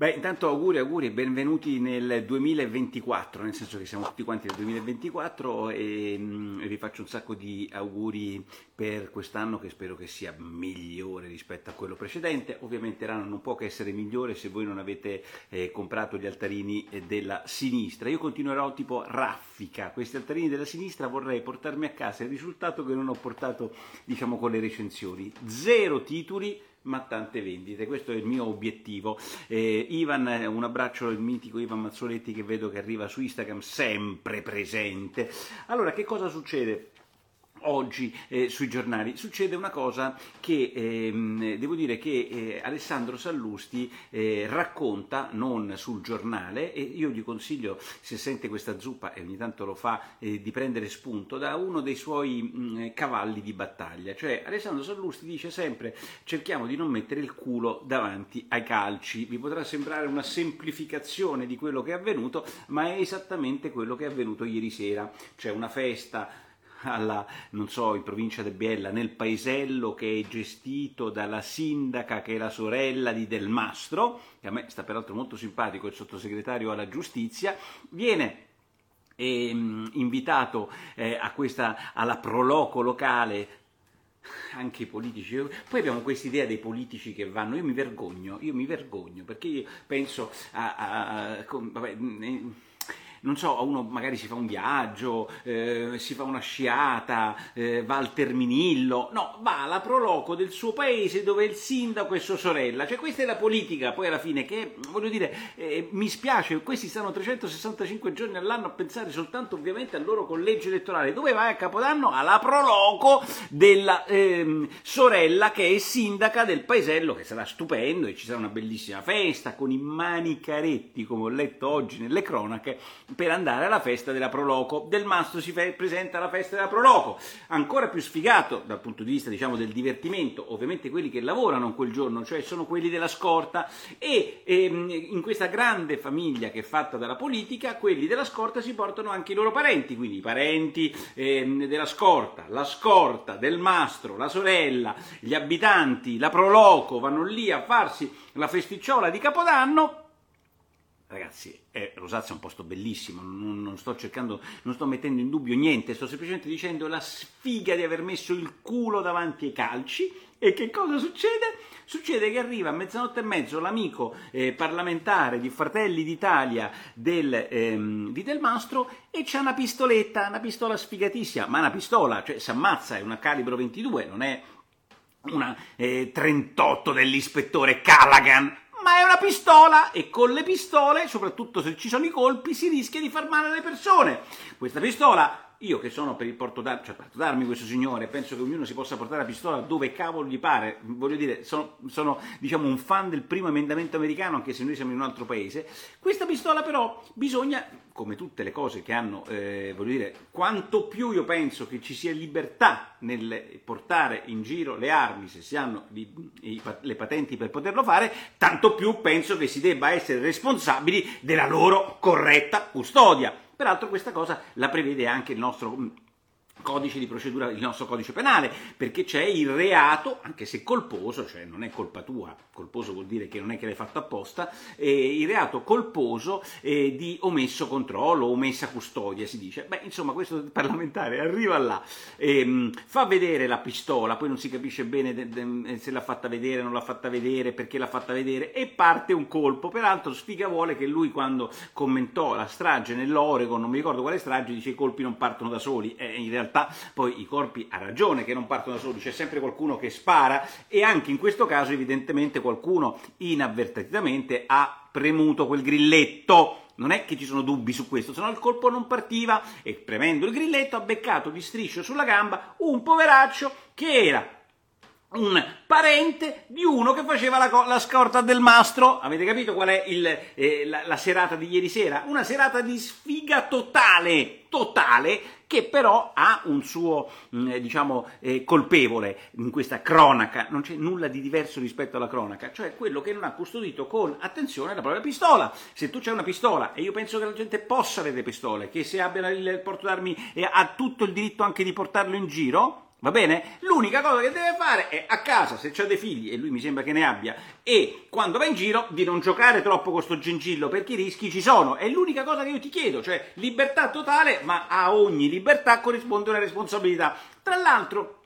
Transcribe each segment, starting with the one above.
Beh, intanto auguri, auguri e benvenuti nel 2024, nel senso che siamo tutti quanti nel 2024 e mm, vi faccio un sacco di auguri per quest'anno che spero che sia migliore rispetto a quello precedente. Ovviamente l'anno non può che essere migliore se voi non avete eh, comprato gli altarini eh, della sinistra. Io continuerò tipo raffica, questi altarini della sinistra vorrei portarmi a casa il risultato che non ho portato, diciamo, con le recensioni. Zero titoli ma tante vendite. Questo è il mio obiettivo. Eh, Ivan, un abbraccio al mitico Ivan Mazzoletti che vedo che arriva su Instagram sempre presente. Allora, che cosa succede? Oggi eh, sui giornali. Succede una cosa che ehm, devo dire che eh, Alessandro Sallusti eh, racconta non sul giornale e io gli consiglio se sente questa zuppa e ogni tanto lo fa eh, di prendere spunto da uno dei suoi mh, mm, cavalli di battaglia. Cioè Alessandro Sallusti dice sempre cerchiamo di non mettere il culo davanti ai calci. Vi potrà sembrare una semplificazione di quello che è avvenuto ma è esattamente quello che è avvenuto ieri sera. C'è una festa alla, non so, in provincia di Biella, nel paesello che è gestito dalla sindaca che è la sorella di Del Mastro, che a me sta peraltro molto simpatico, il sottosegretario alla giustizia, viene ehm, invitato eh, a questa, alla proloco locale anche i politici, poi abbiamo questa idea dei politici che vanno, io mi vergogno, io mi vergogno perché io penso a, a, a vabbè, non so, uno magari si fa un viaggio, eh, si fa una sciata, eh, va al Terminillo, no, va alla proloco del suo paese dove il sindaco è sua sorella, cioè questa è la politica, poi alla fine che, voglio dire, eh, mi spiace, questi stanno 365 giorni all'anno a pensare soltanto ovviamente al loro collegio elettorale, dove vai a Capodanno? Alla proloco della ehm, sorella che è sindaca del paesello, che sarà stupendo e ci sarà una bellissima festa con i manicaretti, come ho letto oggi nelle cronache, per andare alla festa della Proloco. Del Mastro si presenta alla festa della Proloco, ancora più sfigato dal punto di vista diciamo, del divertimento, ovviamente quelli che lavorano quel giorno, cioè sono quelli della scorta. E ehm, in questa grande famiglia che è fatta dalla politica, quelli della scorta si portano anche i loro parenti, quindi i parenti ehm, della scorta, la scorta, del mastro, la sorella, gli abitanti, la Proloco vanno lì a farsi la festicciola di Capodanno Ragazzi, eh, Rosazza è un posto bellissimo, non, non, sto cercando, non sto mettendo in dubbio niente, sto semplicemente dicendo la sfiga di aver messo il culo davanti ai calci e che cosa succede? Succede che arriva a mezzanotte e mezzo l'amico eh, parlamentare di Fratelli d'Italia del, ehm, di Del Mastro e c'ha una pistoletta, una pistola sfigatissima, ma una pistola, cioè si ammazza, è una calibro 22, non è una eh, 38 dell'ispettore Callaghan, ma è una pistola e con le pistole, soprattutto se ci sono i colpi, si rischia di far male alle persone. Questa pistola io che sono per il porto d'armi, cioè porto d'armi questo signore, penso che ognuno si possa portare la pistola dove cavolo gli pare, voglio dire, sono, sono diciamo, un fan del primo emendamento americano, anche se noi siamo in un altro paese, questa pistola però bisogna, come tutte le cose che hanno, eh, voglio dire, quanto più io penso che ci sia libertà nel portare in giro le armi, se si hanno i, i, le patenti per poterlo fare, tanto più penso che si debba essere responsabili della loro corretta custodia. Peraltro questa cosa la prevede anche il nostro mm, codice di procedura, il nostro codice penale, perché c'è il reato, anche se colposo, cioè non è colpa tua, colposo vuol dire che non è che l'hai fatto apposta, eh, il reato colposo eh, di omesso controllo, omessa custodia si dice. Beh, insomma, questo parlamentare arriva là, ehm, fa vedere la pistola, poi non si capisce bene de- de- se l'ha fatta vedere, non l'ha fatta vedere, perché l'ha fatta vedere, e parte un colpo. Peraltro Sfiga vuole che lui quando commentò la strage nell'Oregon, non mi ricordo quale strage, dice i colpi non partono da soli, eh, in realtà realtà poi i corpi ha ragione che non partono da soli, c'è sempre qualcuno che spara e anche in questo caso evidentemente qualcuno inavvertitamente ha premuto quel grilletto. Non è che ci sono dubbi su questo, se no il colpo non partiva e premendo il grilletto ha beccato di striscio sulla gamba un poveraccio che era un parente di uno che faceva la, la, scorta del mastro. Avete capito qual è il, eh, la, la, serata di ieri sera? Una serata di sfiga totale, totale, che però ha un suo, mh, mm, diciamo, eh, colpevole in questa cronaca. Non c'è nulla di diverso rispetto alla cronaca, cioè quello che non ha custodito con attenzione la propria pistola. Se tu c'hai una pistola, e io penso che la gente possa avere pistole, che se abbia il porto d'armi e ha tutto il diritto anche di portarlo in giro, Va bene? L'unica cosa che deve fare è a casa, se ha dei figli, e lui mi sembra che ne abbia, e quando va in giro, di non giocare troppo con sto gingillo, perché i rischi ci sono. È l'unica cosa che io ti chiedo, cioè libertà totale, ma a ogni libertà corrisponde una responsabilità. Tra l'altro,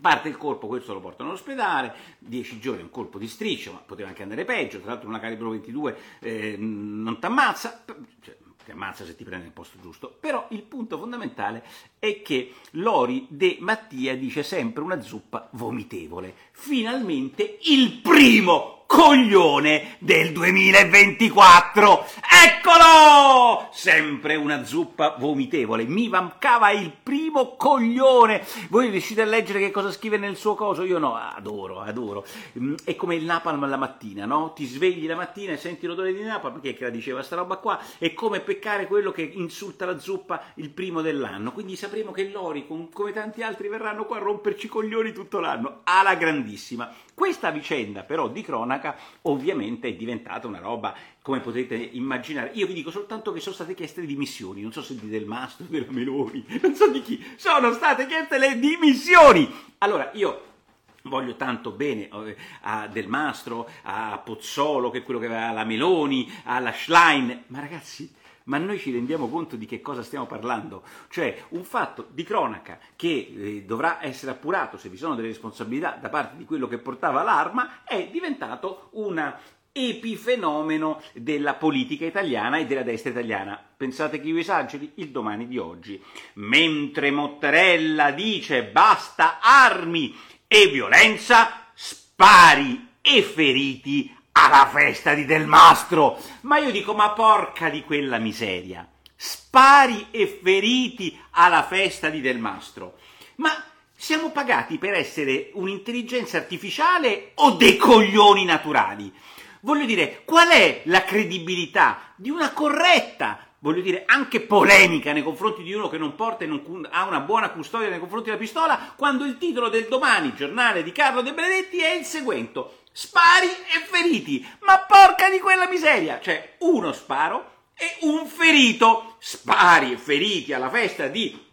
Parte il colpo, questo lo portano all'ospedale, 10 giorni, un colpo di striscio, ma poteva anche andare peggio, tra l'altro una calibro 22 eh, non ti ammazza, cioè, ti ammazza se ti prende il posto giusto, però il punto fondamentale è che Lori De Mattia dice sempre una zuppa vomitevole. Finalmente il primo coglione del 2024. Eccolo! Sempre una zuppa vomitevole. Mi mancava il primo coglione. Voi riuscite a leggere che cosa scrive nel suo coso? Io no, adoro, adoro. Mm, è come il napalm la mattina, no? Ti svegli la mattina e senti l'odore di napalm, perché la diceva sta roba qua? È come peccare quello che insulta la zuppa il primo dell'anno. Quindi sapremo che Lori, come tanti altri, verranno qua a romperci i coglioni tutto l'anno. Alla grandissima. Questa vicenda però di cronaca ovviamente è diventata una roba come potete immaginare. Io vi dico soltanto che sono state chieste le dimissioni, non so se di Del Mastro, della Meloni, non so di chi, sono state chieste le dimissioni. Allora io voglio tanto bene eh, a Del Mastro, a Pozzolo, che è quello che aveva la Meloni, alla Schlein, ma ragazzi ma noi ci rendiamo conto di che cosa stiamo parlando? Cioè un fatto di cronaca che eh, dovrà essere appurato se vi sono delle responsabilità da parte di quello che portava l'arma è diventato una epifenomeno della politica italiana e della destra italiana. Pensate che io esageri? Il domani di oggi. Mentre Mottarella dice basta armi e violenza, spari e feriti alla festa di Del Mastro. Ma io dico, ma porca di quella miseria. Spari e feriti alla festa di Del Mastro. Ma siamo pagati per essere un'intelligenza artificiale o dei coglioni naturali? Voglio dire, qual è la credibilità di una corretta voglio dire, anche polemica nei confronti di uno che non porta e non ha una buona custodia nei confronti della pistola, quando il titolo del domani, giornale di Carlo De Benedetti, è il seguente spari e feriti. Ma porca di quella miseria! Cioè, uno sparo e un ferito. Spari e feriti alla festa di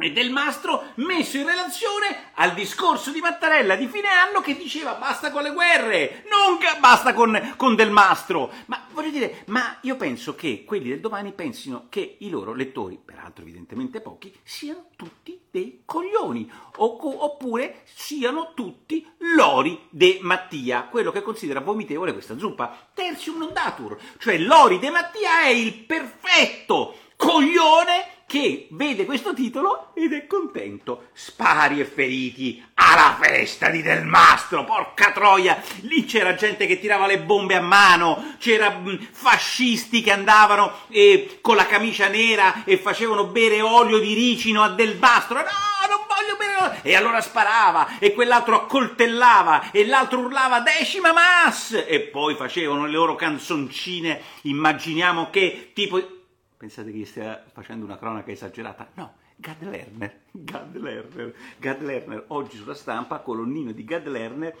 e del mastro messo in relazione al discorso di Mattarella di fine anno che diceva basta con le guerre, non basta con, con del mastro. Ma voglio dire, ma io penso che quelli del domani pensino che i loro lettori, peraltro evidentemente pochi, siano tutti dei coglioni, oppure siano tutti Lori de Mattia, quello che considera vomitevole questa zuppa. Tertium non datur, cioè Lori de Mattia è il perfetto coglione che vede questo titolo ed è contento. Spari e feriti alla festa di Del Mastro, porca troia! Lì c'era gente che tirava le bombe a mano, c'era mm, fascisti che andavano eh, con la camicia nera e facevano bere olio di ricino a Del Mastro. No, non voglio bere E allora sparava e quell'altro accoltellava e l'altro urlava decima mass e poi facevano le loro canzoncine, immaginiamo che tipo Pensate che gli stia facendo una cronaca esagerata? No, Gad Lerner, Gad Lerner, Gad Lerner, oggi sulla stampa, colonnino di Gad Lerner,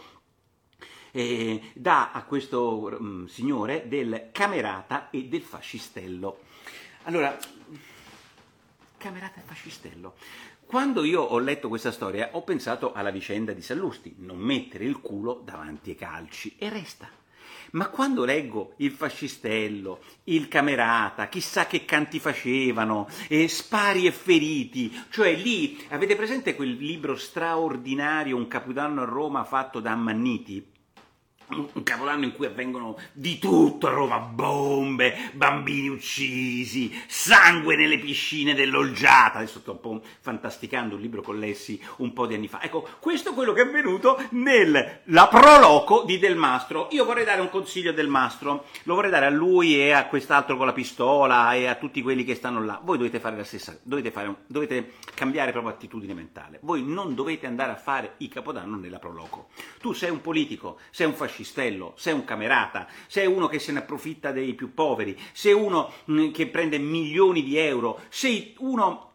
eh, dà a questo um, signore del camerata e del fascistello. Allora, camerata e fascistello. Quando io ho letto questa storia ho pensato alla vicenda di Sallusti, non mettere il culo davanti ai calci e resta. Ma quando leggo il fascistello, il camerata, chissà che canti facevano, eh, spari e feriti, cioè lì avete presente quel libro straordinario, Un capodanno a Roma fatto da Ammanniti? Un capodanno in cui avvengono di tutto a Roma, bombe, bambini uccisi, sangue nelle piscine dell'Olgiata, adesso sto un po' fantasticando un libro con Lessi un po' di anni fa. Ecco, questo è quello che è avvenuto nella proloco di Del Mastro. Io vorrei dare un consiglio a Del Mastro, lo vorrei dare a lui e a quest'altro con la pistola e a tutti quelli che stanno là. Voi dovete fare la stessa, dovete, fare, dovete cambiare proprio attitudine mentale. Voi non dovete andare a fare i capodanno nella proloco. Tu sei un politico, sei un fascista, cistello, sei un camerata, sei uno che se ne approfitta dei più poveri, sei uno mm, che prende milioni di euro, sei uno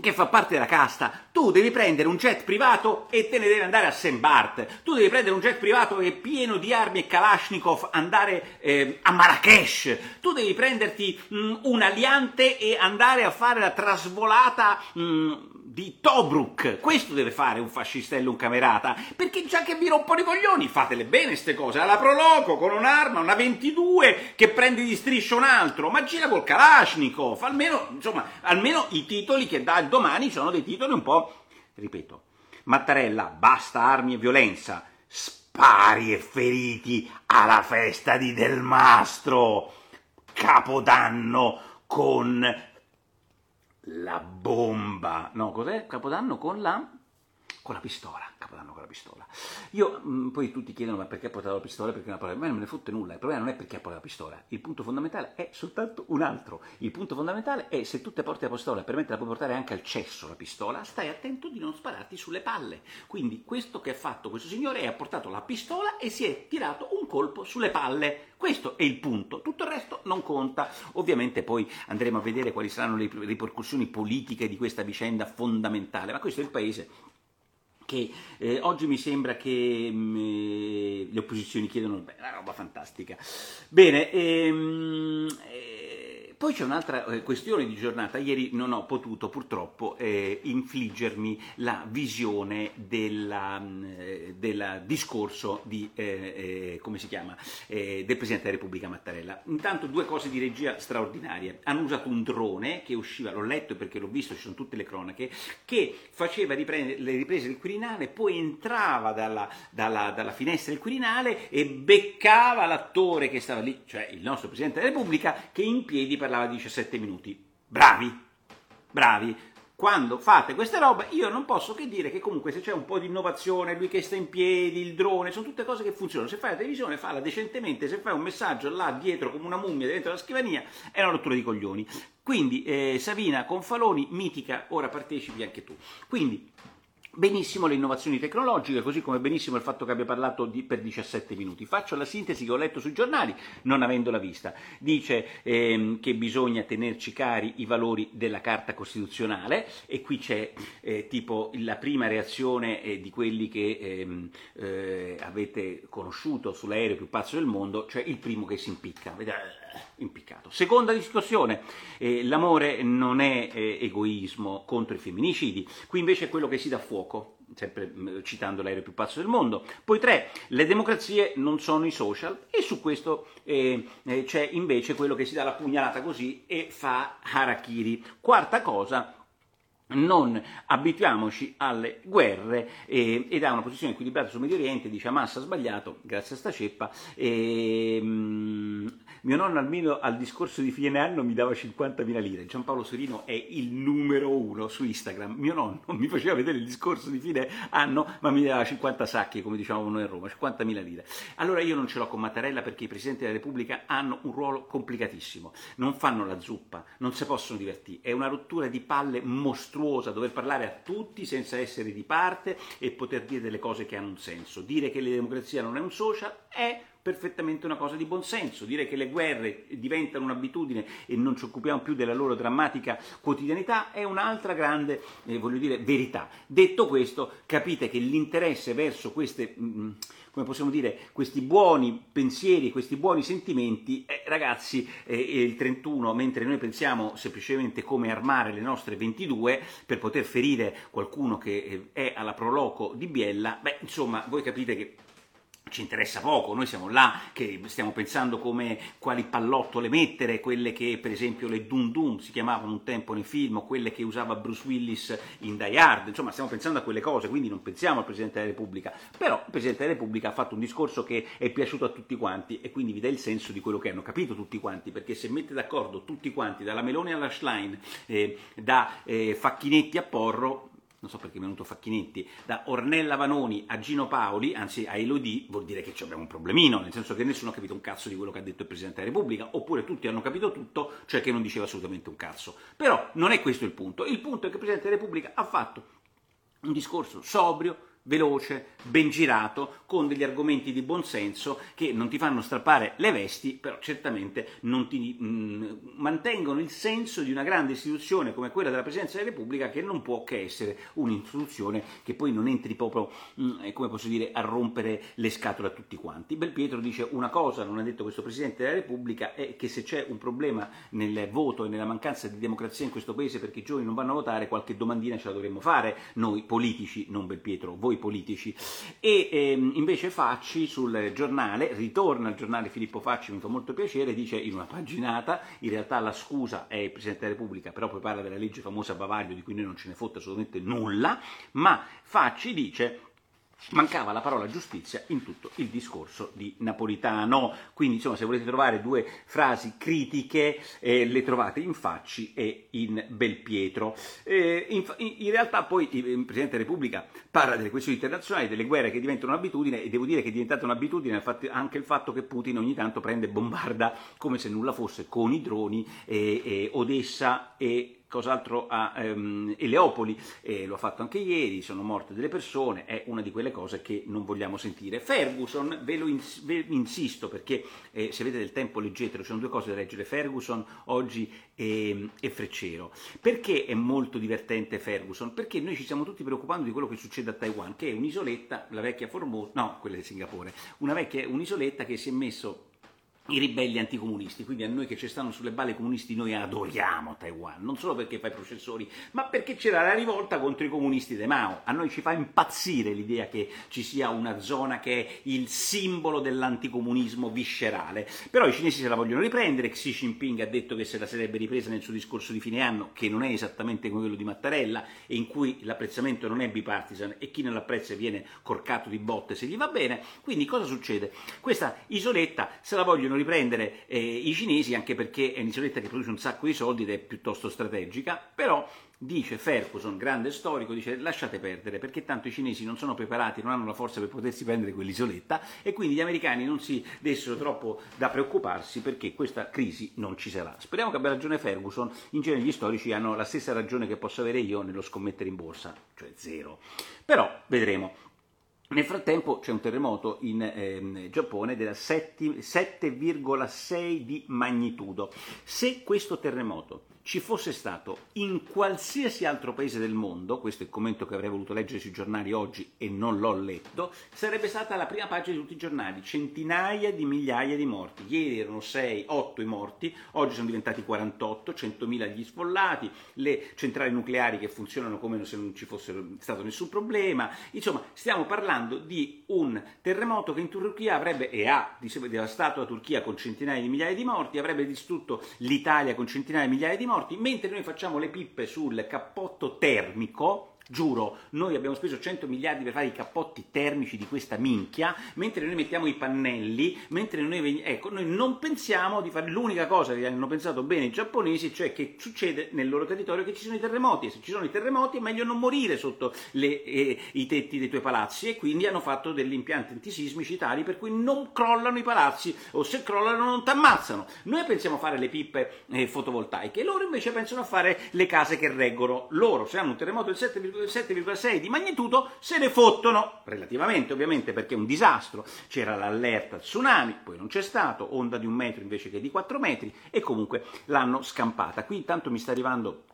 che fa parte della casta, tu devi prendere un jet privato e te ne devi andare a St. Bart, tu devi prendere un jet privato che è pieno di armi e Kalashnikov, andare eh, a Marrakesh, tu devi prenderti mh, mm, un aliante e andare a fare la trasvolata mh, mm, di Tobruk. Questo deve fare un fascistello, un camerata, perché già che vi rompono i coglioni, fatele bene ste cose, alla Proloco, con un'arma, una 22, che prende di striscio un altro, ma gira col Kalashnikov, almeno, insomma, almeno i titoli che dà il domani sono dei titoli un po', ripeto, Mattarella, basta armi e violenza, spari e feriti alla festa di Del Mastro, Capodanno con la bomba. No, cos'è? Capodanno con la con la pistola, Capodanno con la pistola. Io, mh, mm, poi tutti chiedono ma perché ha portato la pistola, perché una parola, a me non me ne fotte nulla, il problema non è perché ha portato la pistola, il punto fondamentale è soltanto un altro, il punto fondamentale è se tu te porti la pistola, per me te la puoi portare anche al cesso la pistola, stai attento di non spararti sulle palle. Quindi questo che ha fatto questo signore è ha portato la pistola e si è tirato un colpo sulle palle. Questo è il punto, tutto il resto non conta. Ovviamente poi andremo a vedere quali saranno le ripercussioni politiche di questa vicenda fondamentale, ma questo è il paese che eh, oggi mi sembra che mh, mm, eh, le opposizioni chiedono beh, una roba fantastica. Bene, ehm, eh, poi c'è un'altra eh, questione di giornata. Ieri non ho potuto purtroppo eh, infliggermi la visione del mm, discorso di, eh, eh, chiama, eh, del Presidente della Repubblica Mattarella. Intanto due cose di regia straordinarie. Hanno usato un drone che usciva, l'ho letto perché l'ho visto, ci sono tutte le cronache, che faceva riprendere, le riprese del Quirinale, poi entrava dalla, dalla, dalla finestra del Quirinale e beccava l'attore che stava lì, cioè il nostro Presidente della Repubblica, che in piedi parlava di 17 minuti. Bravi, bravi. Quando fate queste robe, io non posso che dire che comunque se c'è un po' di innovazione, lui che sta in piedi, il drone, sono tutte cose che funzionano. Se fai la televisione, falla decentemente, se fai un messaggio là dietro come una mummia dentro la scrivania, è una rottura di coglioni. Quindi eh, Savina Confaloni, mitica, ora partecipi anche tu. Quindi Benissimo le innovazioni tecnologiche, così come benissimo il fatto che abbia parlato di, per 17 minuti. Faccio la sintesi che ho letto sui giornali, non avendola vista. Dice ehm, che bisogna tenerci cari i valori della Carta Costituzionale e qui c'è eh, tipo la prima reazione eh, di quelli che ehm, eh, avete conosciuto sull'aereo più pazzo del mondo, cioè il primo che si impicca. Vedete? Impiccato. Seconda discussione, eh, l'amore non è eh, egoismo contro i femminicidi, qui invece è quello che si dà fuoco, sempre mm, citando l'aereo più pazzo del mondo. Poi tre, le democrazie non sono i social e su questo eh, eh c'è invece quello che si dà la pugnalata così e fa harakiri. Quarta cosa, non abituiamoci alle guerre eh, ed ha una posizione equilibrata sul Medio Oriente, dice Hamas ha sbagliato, grazie a sta ceppa, e, mm, mio nonno almeno al discorso di fine anno mi dava 50.000 lire. Giampaolo Serino è il numero uno su Instagram. Mio nonno mi faceva vedere il discorso di fine anno, ma mi dava 50 sacchi, come diciamo noi a Roma, 50.000 lire. Allora io non ce l'ho con Mattarella perché i Presidenti della Repubblica hanno un ruolo complicatissimo. Non fanno la zuppa, non si possono divertire. È una rottura di palle mostruosa dover parlare a tutti senza essere di parte e poter dire delle cose che hanno un senso. Dire che la democrazia non è un social è perfettamente una cosa di buonsenso. Dire che le guerre diventano un'abitudine e non ci occupiamo più della loro drammatica quotidianità è un'altra grande, eh, dire, verità. Detto questo, capite che l'interesse verso queste... Mh, mm, come possiamo dire, questi buoni pensieri, questi buoni sentimenti, eh, ragazzi, eh, il 31, mentre noi pensiamo semplicemente come armare le nostre 22 per poter ferire qualcuno che eh, è alla proloco di Biella, beh, insomma, voi capite che ci interessa poco, noi siamo là che stiamo pensando come quali pallottole mettere, quelle che per esempio le Dum Dum si chiamavano un tempo nei film, o quelle che usava Bruce Willis in Die Hard, insomma stiamo pensando a quelle cose, quindi non pensiamo al Presidente della Repubblica, però il Presidente della Repubblica ha fatto un discorso che è piaciuto a tutti quanti e quindi vi dà il senso di quello che hanno capito tutti quanti, perché se mette d'accordo tutti quanti, dalla Melone alla Schlein, eh, da eh, Facchinetti a Porro, non so perché è venuto Facchinetti, da Ornella Vanoni a Gino Paoli, anzi a Elodie, vuol dire che abbiamo un problemino, nel senso che nessuno ha capito un cazzo di quello che ha detto il Presidente della Repubblica, oppure tutti hanno capito tutto, cioè che non diceva assolutamente un cazzo. Però non è questo il punto, il punto è che il Presidente della Repubblica ha fatto un discorso sobrio, veloce, ben girato, con degli argomenti di buonsenso che non ti fanno strappare le vesti, però certamente non ti mh, mm, mantengono il senso di una grande istituzione come quella della Presidenza della Repubblica che non può che essere un'istituzione che poi non entri proprio, mh, mm, come posso dire, a rompere le scatole a tutti quanti. Belpietro dice una cosa, non ha detto questo Presidente della Repubblica, è che se c'è un problema nel voto e nella mancanza di democrazia in questo Paese perché i giovani non vanno a votare, qualche domandina ce la dovremmo fare noi politici, non Belpietro, voi politici. E ehm, invece Facci sul giornale, ritorna al giornale Filippo Facci, mi fa molto piacere, dice in una paginata, in realtà la scusa è il Presidente della Repubblica, però poi parla della legge famosa Bavaglio di cui noi non ce ne fotte assolutamente nulla, ma Facci dice Mancava la parola giustizia in tutto il discorso di Napolitano, quindi insomma se volete trovare due frasi critiche eh, le trovate in Facci e in Belpietro. Eh, in, in, realtà poi il Presidente della Repubblica parla delle questioni internazionali, delle guerre che diventano un'abitudine e devo dire che è diventata un'abitudine anche il fatto che Putin ogni tanto prende e bombarda come se nulla fosse con i droni eh, eh Odessa e cos'altro a ehm, Eleopoli, eh, lo ha fatto anche ieri, sono morte delle persone, è una di quelle cose che non vogliamo sentire. Ferguson, ve lo ins- ve insisto perché eh, se avete del tempo leggetelo, sono due cose da leggere, Ferguson oggi e, e Freccero. Perché è molto divertente Ferguson? Perché noi ci stiamo tutti preoccupando di quello che succede a Taiwan, che è un'isoletta, la vecchia Formosa, no, quella di Singapore, vecchia un'isoletta che si è messo i ribelli anticomunisti, quindi a noi che ci stanno sulle balle comunisti noi adoriamo Taiwan, non solo perché fa i processori, ma perché c'era la rivolta contro i comunisti di Mao, a noi ci fa impazzire l'idea che ci sia una zona che è il simbolo dell'anticomunismo viscerale, però i cinesi se la vogliono riprendere, Xi Jinping ha detto che se la sarebbe ripresa nel suo discorso di fine anno, che non è esattamente come quello di Mattarella, e in cui l'apprezzamento non è bipartisan e chi non l'apprezza viene corcato di botte se gli va bene, quindi cosa succede? Questa isoletta se la vogliono riprendere eh, i cinesi anche perché è un'isoletta che produce un sacco di soldi ed è piuttosto strategica, però dice Ferguson, grande storico, dice lasciate perdere perché tanto i cinesi non sono preparati, non hanno la forza per potersi prendere quell'isoletta e quindi gli americani non si dessero troppo da preoccuparsi perché questa crisi non ci sarà. Speriamo che abbia ragione Ferguson, in genere gli storici hanno la stessa ragione che posso avere io nello scommettere in borsa, cioè zero. Però vedremo. Nel frattempo c'è un terremoto in eh, Giappone della 7,6 di magnitudo. Se questo terremoto ci fosse stato in qualsiasi altro paese del mondo, questo è il commento che avrei voluto leggere sui giornali oggi e non l'ho letto, sarebbe stata la prima pagina di tutti i giornali, centinaia di migliaia di morti. Ieri erano 6, 8 i morti, oggi sono diventati 48, 100.000 gli sfollati, le centrali nucleari che funzionano come se non ci fosse stato nessun problema. Insomma, stiamo parlando di un terremoto che in Turchia avrebbe e ha devastato la Turchia con centinaia di migliaia di morti, avrebbe distrutto l'Italia con centinaia di migliaia di morti morti, mentre noi facciamo le pippe sul cappotto termico, Giuro, noi abbiamo speso 100 miliardi per fare i cappotti termici di questa minchia, mentre noi mettiamo i pannelli, mentre noi, ecco, noi non pensiamo di fare l'unica cosa che hanno pensato bene i giapponesi, cioè che succede nel loro territorio che ci sono i terremoti, e se ci sono i terremoti è meglio non morire sotto le, eh, i tetti dei tuoi palazzi e quindi hanno fatto degli impianti antisismici tali per cui non crollano i palazzi o se crollano non ti ammazzano. Noi pensiamo a fare le pippe eh, fotovoltaiche, loro invece pensano a fare le case che reggono. Loro, se hanno un terremoto del 7, 7,6 di magnitudo, se ne fottono, relativamente ovviamente perché è un disastro, c'era l'allerta tsunami, poi non c'è stato, onda di un metro invece che di 4 metri e comunque l'hanno scampata. Qui intanto mi sta arrivando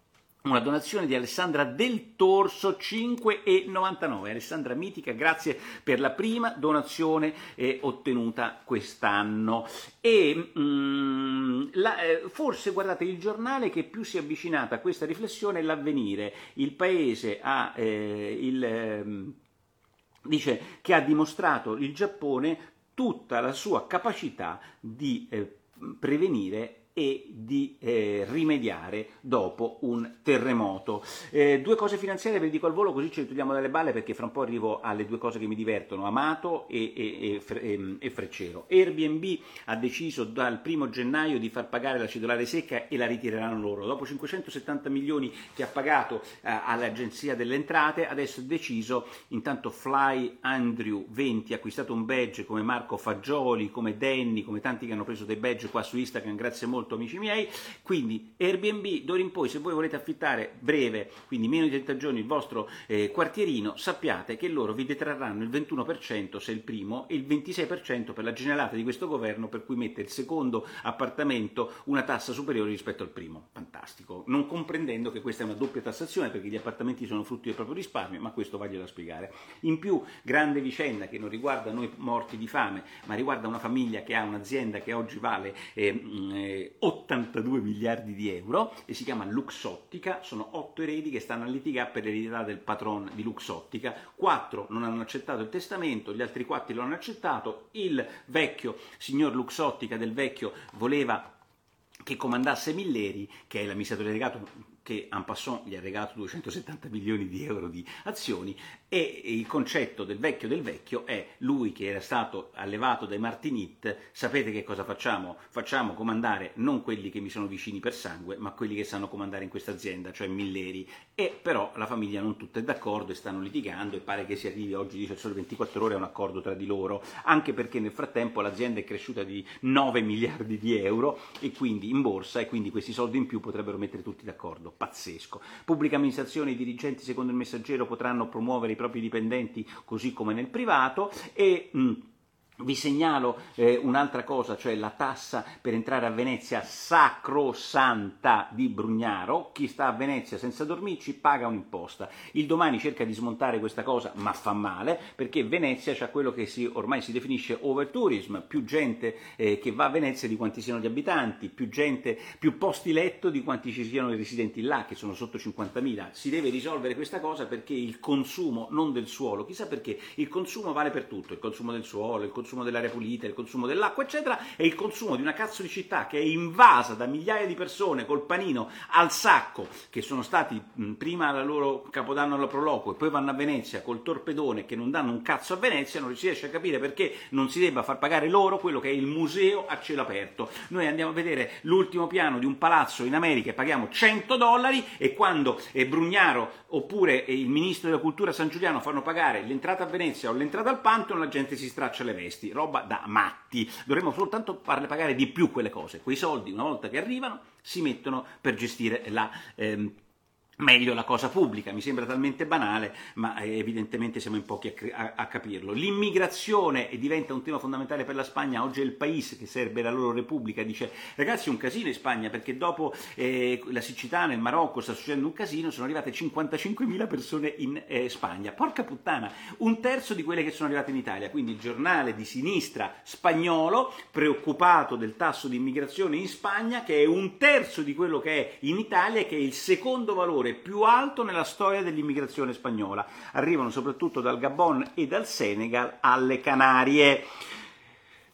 una donazione di Alessandra Del Torso 5,99. Alessandra Mitica, grazie per la prima donazione eh, ottenuta quest'anno. E mm, la, eh, forse guardate il giornale che più si è avvicinato a questa riflessione è l'avvenire. Il paese ha eh, il, ehm, dice che ha dimostrato il Giappone tutta la sua capacità di eh, prevenire e di eh, rimediare dopo un terremoto. Eh, due cose finanziarie ve le dico al volo così ce le togliamo dalle balle perché fra un po' arrivo alle due cose che mi divertono, Amato e, e, e, ehm, e Freccero. Airbnb ha deciso dal primo gennaio di far pagare la cedolare secca e la ritireranno loro. Dopo 570 milioni che ha pagato eh, all'Agenzia delle Entrate, adesso è deciso, intanto Fly Andrew 20 ha acquistato un badge come Marco Fagioli, come Danny, come tanti che hanno preso dei badge qua su Instagram, grazie molto molto amici miei, quindi Airbnb, d'ora in poi se voi volete affittare breve, quindi meno di 30 giorni il vostro eh, quartierino, sappiate che loro vi detrarranno il 21% se il primo e il 26% per la generata di questo governo per cui mette il secondo appartamento una tassa superiore rispetto al primo. Fantastico, non comprendendo che questa è una doppia tassazione perché gli appartamenti sono frutti del proprio risparmio, ma questo vaglielo a spiegare. In più, grande vicenda che non riguarda noi morti di fame, ma riguarda una famiglia che ha un'azienda che oggi vale eh, 82 miliardi di euro e si chiama Luxottica, sono otto eredi che stanno a litigare per l'eredità del patron di Luxottica, quattro non hanno accettato il testamento, gli altri quattro lo hanno accettato, il vecchio signor Luxottica del vecchio voleva che comandasse Milleri, che è l'amministratore delegato che en passant gli ha regalato 270 milioni di euro di azioni e il concetto del vecchio del vecchio è lui che era stato allevato dai Martinit, sapete che cosa facciamo? Facciamo comandare non quelli che mi sono vicini per sangue, ma quelli che sanno comandare in questa azienda, cioè Milleri. E però la famiglia non tutta è d'accordo e stanno litigando e pare che si arrivi oggi, dice solo 24 ore, a un accordo tra di loro, anche perché nel frattempo l'azienda è cresciuta di 9 miliardi di euro e quindi in borsa e quindi questi soldi in più potrebbero mettere tutti d'accordo. Pazzesco. Pubblica amministrazione, i dirigenti secondo il messaggero potranno promuovere i propri dipendenti così come nel privato e... Mh, vi segnalo eh, un'altra cosa, cioè la tassa per entrare a Venezia sacrosanta di Brugnaro. Chi sta a Venezia senza dormirci paga un'imposta. Il domani cerca di smontare questa cosa, ma fa male, perché Venezia c'ha quello che si, ormai si definisce overtourism, più gente eh, che va a Venezia di quanti siano gli abitanti, più gente, più posti letto di quanti ci siano i residenti là, che sono sotto 50.000. Si deve risolvere questa cosa perché il consumo, non del suolo, chissà perché, il consumo vale per tutto, il consumo del suolo, il consumo consumo dell'aria pulita, il consumo dell'acqua, eccetera, e il consumo di una cazzo di città che è invasa da migliaia di persone col panino al sacco, che sono stati mh, prima al loro capodanno alla Proloco e poi vanno a Venezia col torpedone che non danno un cazzo a Venezia, non si riesce a capire perché non si debba far pagare loro quello che è il museo a cielo aperto. Noi andiamo a vedere l'ultimo piano di un palazzo in America e paghiamo 100 dollari e quando eh, Brugnaro oppure eh, il ministro della cultura San Giuliano fanno pagare l'entrata a Venezia o l'entrata al Pantheon, la gente si straccia le vesti questi, roba da matti. Dovremmo soltanto farle pagare di più quelle cose. Quei soldi, una volta che arrivano, si mettono per gestire la ehm, meglio la cosa pubblica, mi sembra talmente banale, ma eh, evidentemente siamo in pochi a, a, capirlo. L'immigrazione diventa un tema fondamentale per la Spagna, oggi è il paese che serve la loro repubblica, dice ragazzi è un casino in Spagna perché dopo eh, la siccità nel Marocco sta succedendo un casino, sono arrivate 55.000 persone in eh, Spagna, porca puttana, un terzo di quelle che sono arrivate in Italia, quindi il giornale di sinistra spagnolo preoccupato del tasso di immigrazione in Spagna che è un terzo di quello che è in Italia e che è il secondo valore valore più alto nella storia dell'immigrazione spagnola. Arrivano soprattutto dal Gabon e dal Senegal alle Canarie.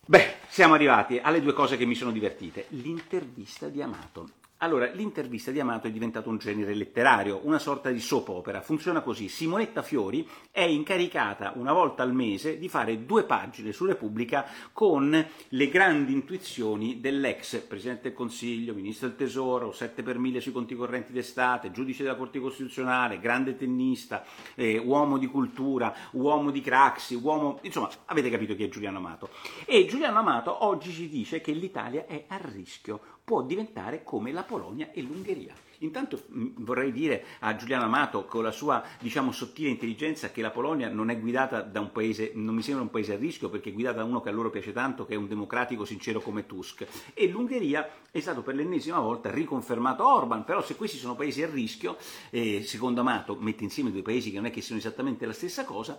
Beh, siamo arrivati alle due cose che mi sono divertite. L'intervista di Amato. Allora, l'intervista di Amato è diventato un genere letterario, una sorta di soap opera. Funziona così: Simonetta Fiori è incaricata una volta al mese di fare due pagine su Repubblica con le grandi intuizioni dell'ex Presidente del Consiglio, Ministro del Tesoro, 7 per 1000 sui conti correnti d'estate, giudice della Corte Costituzionale, grande tennista, eh, uomo di cultura, uomo di Craxi, uomo... insomma, avete capito chi è Giuliano Amato. E Giuliano Amato oggi ci dice che l'Italia è a rischio può diventare come la Polonia e l'Ungheria. Intanto mm, vorrei dire a Giuliano Amato, con la sua diciamo, sottile intelligenza, che la Polonia non è guidata da un paese, non mi sembra un paese a rischio, perché è guidata da uno che a loro piace tanto, che è un democratico sincero come Tusk. E l'Ungheria è stato per l'ennesima volta riconfermato Orban, però se questi sono paesi a rischio, eh, secondo Amato mette insieme due paesi che non è che siano esattamente la stessa cosa,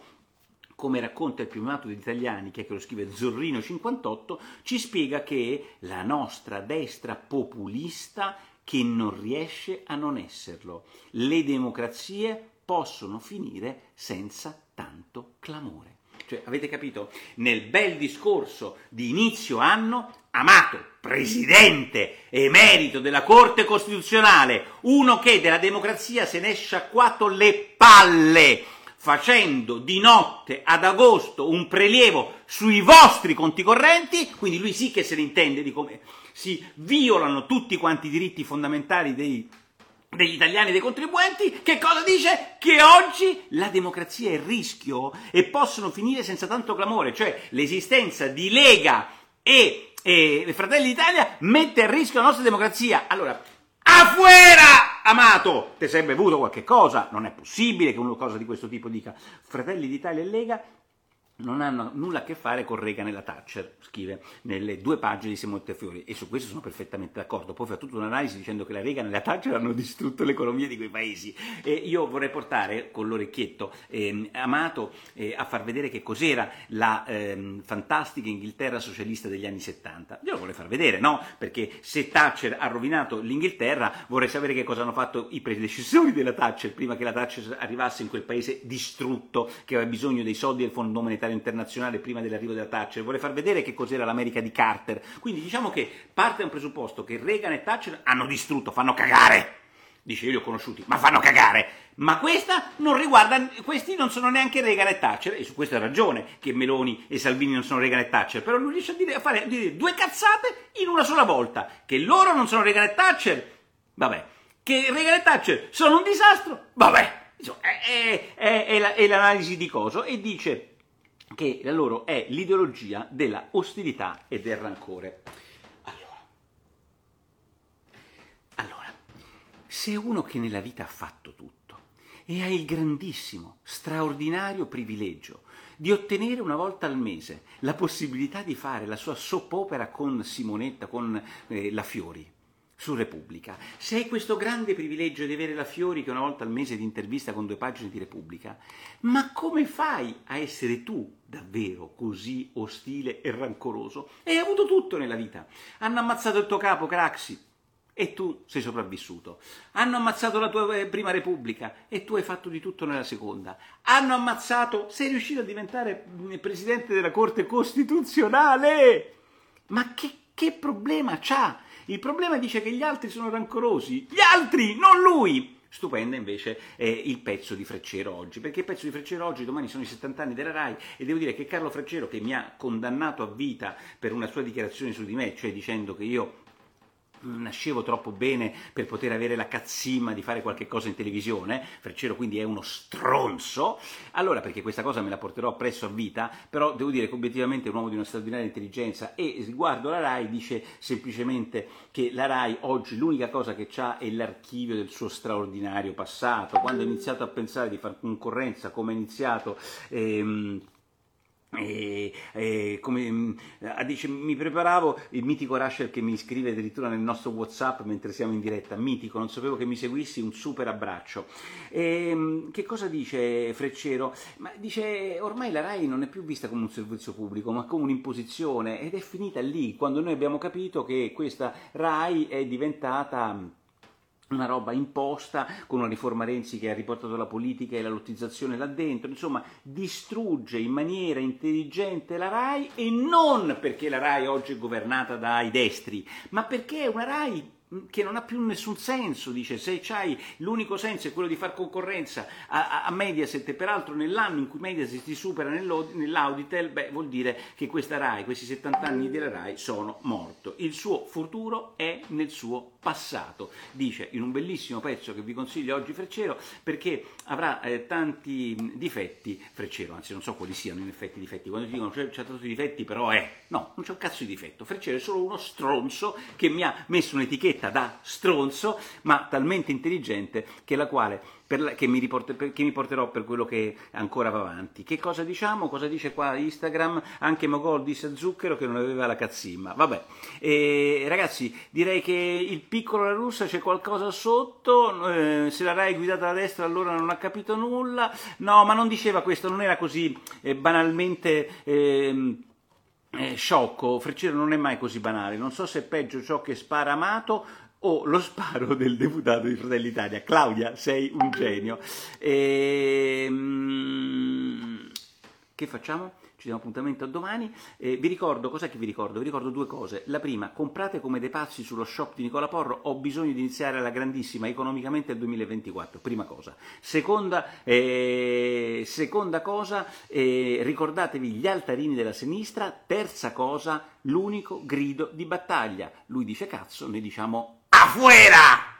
come racconta il primato degli italiani, che, è che lo scrive Zorrino58, ci spiega che la nostra destra populista che non riesce a non esserlo. Le democrazie possono finire senza tanto clamore. Cioè, avete capito? Nel bel discorso di inizio anno, Amato, presidente emerito della Corte Costituzionale, uno che della democrazia se ne è sciacquato le palle, facendo di notte ad agosto un prelievo sui vostri conti correnti, quindi lui sì che se ne intende di come si violano tutti quanti i diritti fondamentali dei, degli italiani e dei contribuenti, che cosa dice? Che oggi la democrazia è il rischio e possono finire senza tanto clamore, cioè l'esistenza di Lega e e Fratelli d'Italia mette a rischio la nostra democrazia. Allora, afuera, Amato! Ti sei bevuto qualche cosa? Non è possibile che una cosa di questo tipo dica Fratelli d'Italia e Lega non hanno nulla a che fare con Reagan e la Thatcher, scrive nelle due pagine di Simone Montefiori, e su questo sono perfettamente d'accordo. Poi fa tutta un'analisi dicendo che la Reagan e la Thatcher hanno distrutto l'economia di quei paesi. E io vorrei portare con l'orecchietto eh, Amato eh, a far vedere che cos'era la eh, fantastica Inghilterra socialista degli anni 70. Io lo vorrei far vedere, no? Perché se Thatcher ha rovinato l'Inghilterra, vorrei sapere che cosa hanno fatto i predecessori della Thatcher prima che la Thatcher arrivasse in quel paese distrutto che aveva bisogno dei soldi del Fondo Monetario internazionale prima dell'arrivo della Thatcher, vuole far vedere che cos'era l'America di Carter. Quindi diciamo che parte da un presupposto che Reagan e Thatcher hanno distrutto, fanno cagare. Dice io li ho conosciuti, ma fanno cagare. Ma questa non riguarda, questi non sono neanche Reagan e Thatcher, e su questo ha ragione che Meloni e Salvini non sono Reagan e Thatcher, però lui riesce a, dire, a fare a dire due cazzate in una sola volta, che loro non sono Reagan e Thatcher, vabbè, che Reagan e Thatcher sono un disastro, vabbè, insomma, è, è, è, è l'analisi di coso, e dice che la loro è l'ideologia della ostilità e del rancore. Allora, allora, se uno che nella vita ha fatto tutto e ha il grandissimo, straordinario privilegio di ottenere una volta al mese la possibilità di fare la sua soap opera con Simonetta, con eh, la Fiori, su Repubblica. Se hai questo grande privilegio di avere la Fiori che una volta al mese ti intervista con due pagine di Repubblica, ma come fai a essere tu davvero così ostile e rancoroso? E hai avuto tutto nella vita. Hanno ammazzato il tuo capo, Craxi, e tu sei sopravvissuto. Hanno ammazzato la tua eh, prima Repubblica e tu hai fatto di tutto nella seconda. Hanno ammazzato, sei riuscito a diventare mm, presidente della Corte Costituzionale. Ma che, che problema c'ha? Il problema dice che gli altri sono rancorosi. Gli altri, non lui! Stupenda invece è il pezzo di Freccero oggi, perché il pezzo di Freccero oggi domani sono i 70 anni della RAI e devo dire che Carlo Freccero che mi ha condannato a vita per una sua dichiarazione su di me, cioè dicendo che io nascevo troppo bene per poter avere la cazzimma di fare qualche cosa in televisione, Freccero quindi è uno stronzo, allora perché questa cosa me la porterò presso a vita, però devo dire che obiettivamente è un uomo di una straordinaria intelligenza e riguardo la RAI dice semplicemente che la RAI oggi l'unica cosa che ha è l'archivio del suo straordinario passato, quando ha iniziato a pensare di fare concorrenza, come ha iniziato... Ehm, e, e, come mm, dice, mi preparavo il mitico Rachel che mi scrive addirittura nel nostro Whatsapp mentre siamo in diretta. Mitico, non sapevo che mi seguissi. Un super abbraccio. E, mm, che cosa dice Freccero? Ma dice ormai la Rai non è più vista come un servizio pubblico, ma come un'imposizione ed è finita lì quando noi abbiamo capito che questa Rai è diventata una roba imposta con una riforma Renzi che ha riportato la politica e la lottizzazione là dentro, insomma distrugge in maniera intelligente la RAI e non perché la RAI oggi è governata dai destri, ma perché è una RAI che non ha più nessun senso, dice, se c'hai l'unico senso è quello di fare concorrenza a, a Mediaset e peraltro nell'anno in cui Mediaset ti supera nell'Auditel, beh, vuol dire che questa RAI, questi 70 anni della RAI sono morto. Il suo futuro è nel suo passato, dice in un bellissimo pezzo che vi consiglio oggi Freccero, perché avrà eh, tanti difetti, Freccero, anzi non so quali siano in effetti i difetti, quando ti dicono c'è, c'è tanti difetti però è, no, non c'è un cazzo di difetto, Freccero è solo uno stronzo che mi ha messo un'etichetta da stronzo, ma talmente intelligente che, la quale, la, che, mi riporte, per, che, mi porterò per quello che ancora va avanti. Che cosa diciamo? Cosa dice qua Instagram? Anche Mogol disse a Zucchero che non aveva la cazzimma. Vabbè, e, ragazzi, direi che il piccolo La Russa c'è qualcosa sotto, eh, se la Rai è guidata da destra allora non ha capito nulla. No, ma non diceva questo, non era così eh, banalmente... Eh, eh, sciocco, Freccero non è mai così banale, non so se è peggio ciò che spara Amato o lo sparo del deputato di Fratelli Italia. Claudia, sei un genio. E, ehm, che facciamo? ci diamo appuntamento a domani. Eh, vi ricordo, cos'è che vi ricordo? Vi ricordo due cose. La prima, comprate come dei pazzi sullo shop di Nicola Porro, ho bisogno di iniziare la grandissima economicamente il 2024, prima cosa. Seconda, eh, seconda cosa, eh, ricordatevi gli altarini della sinistra, terza cosa, l'unico grido di battaglia. Lui dice cazzo, noi diciamo afuera!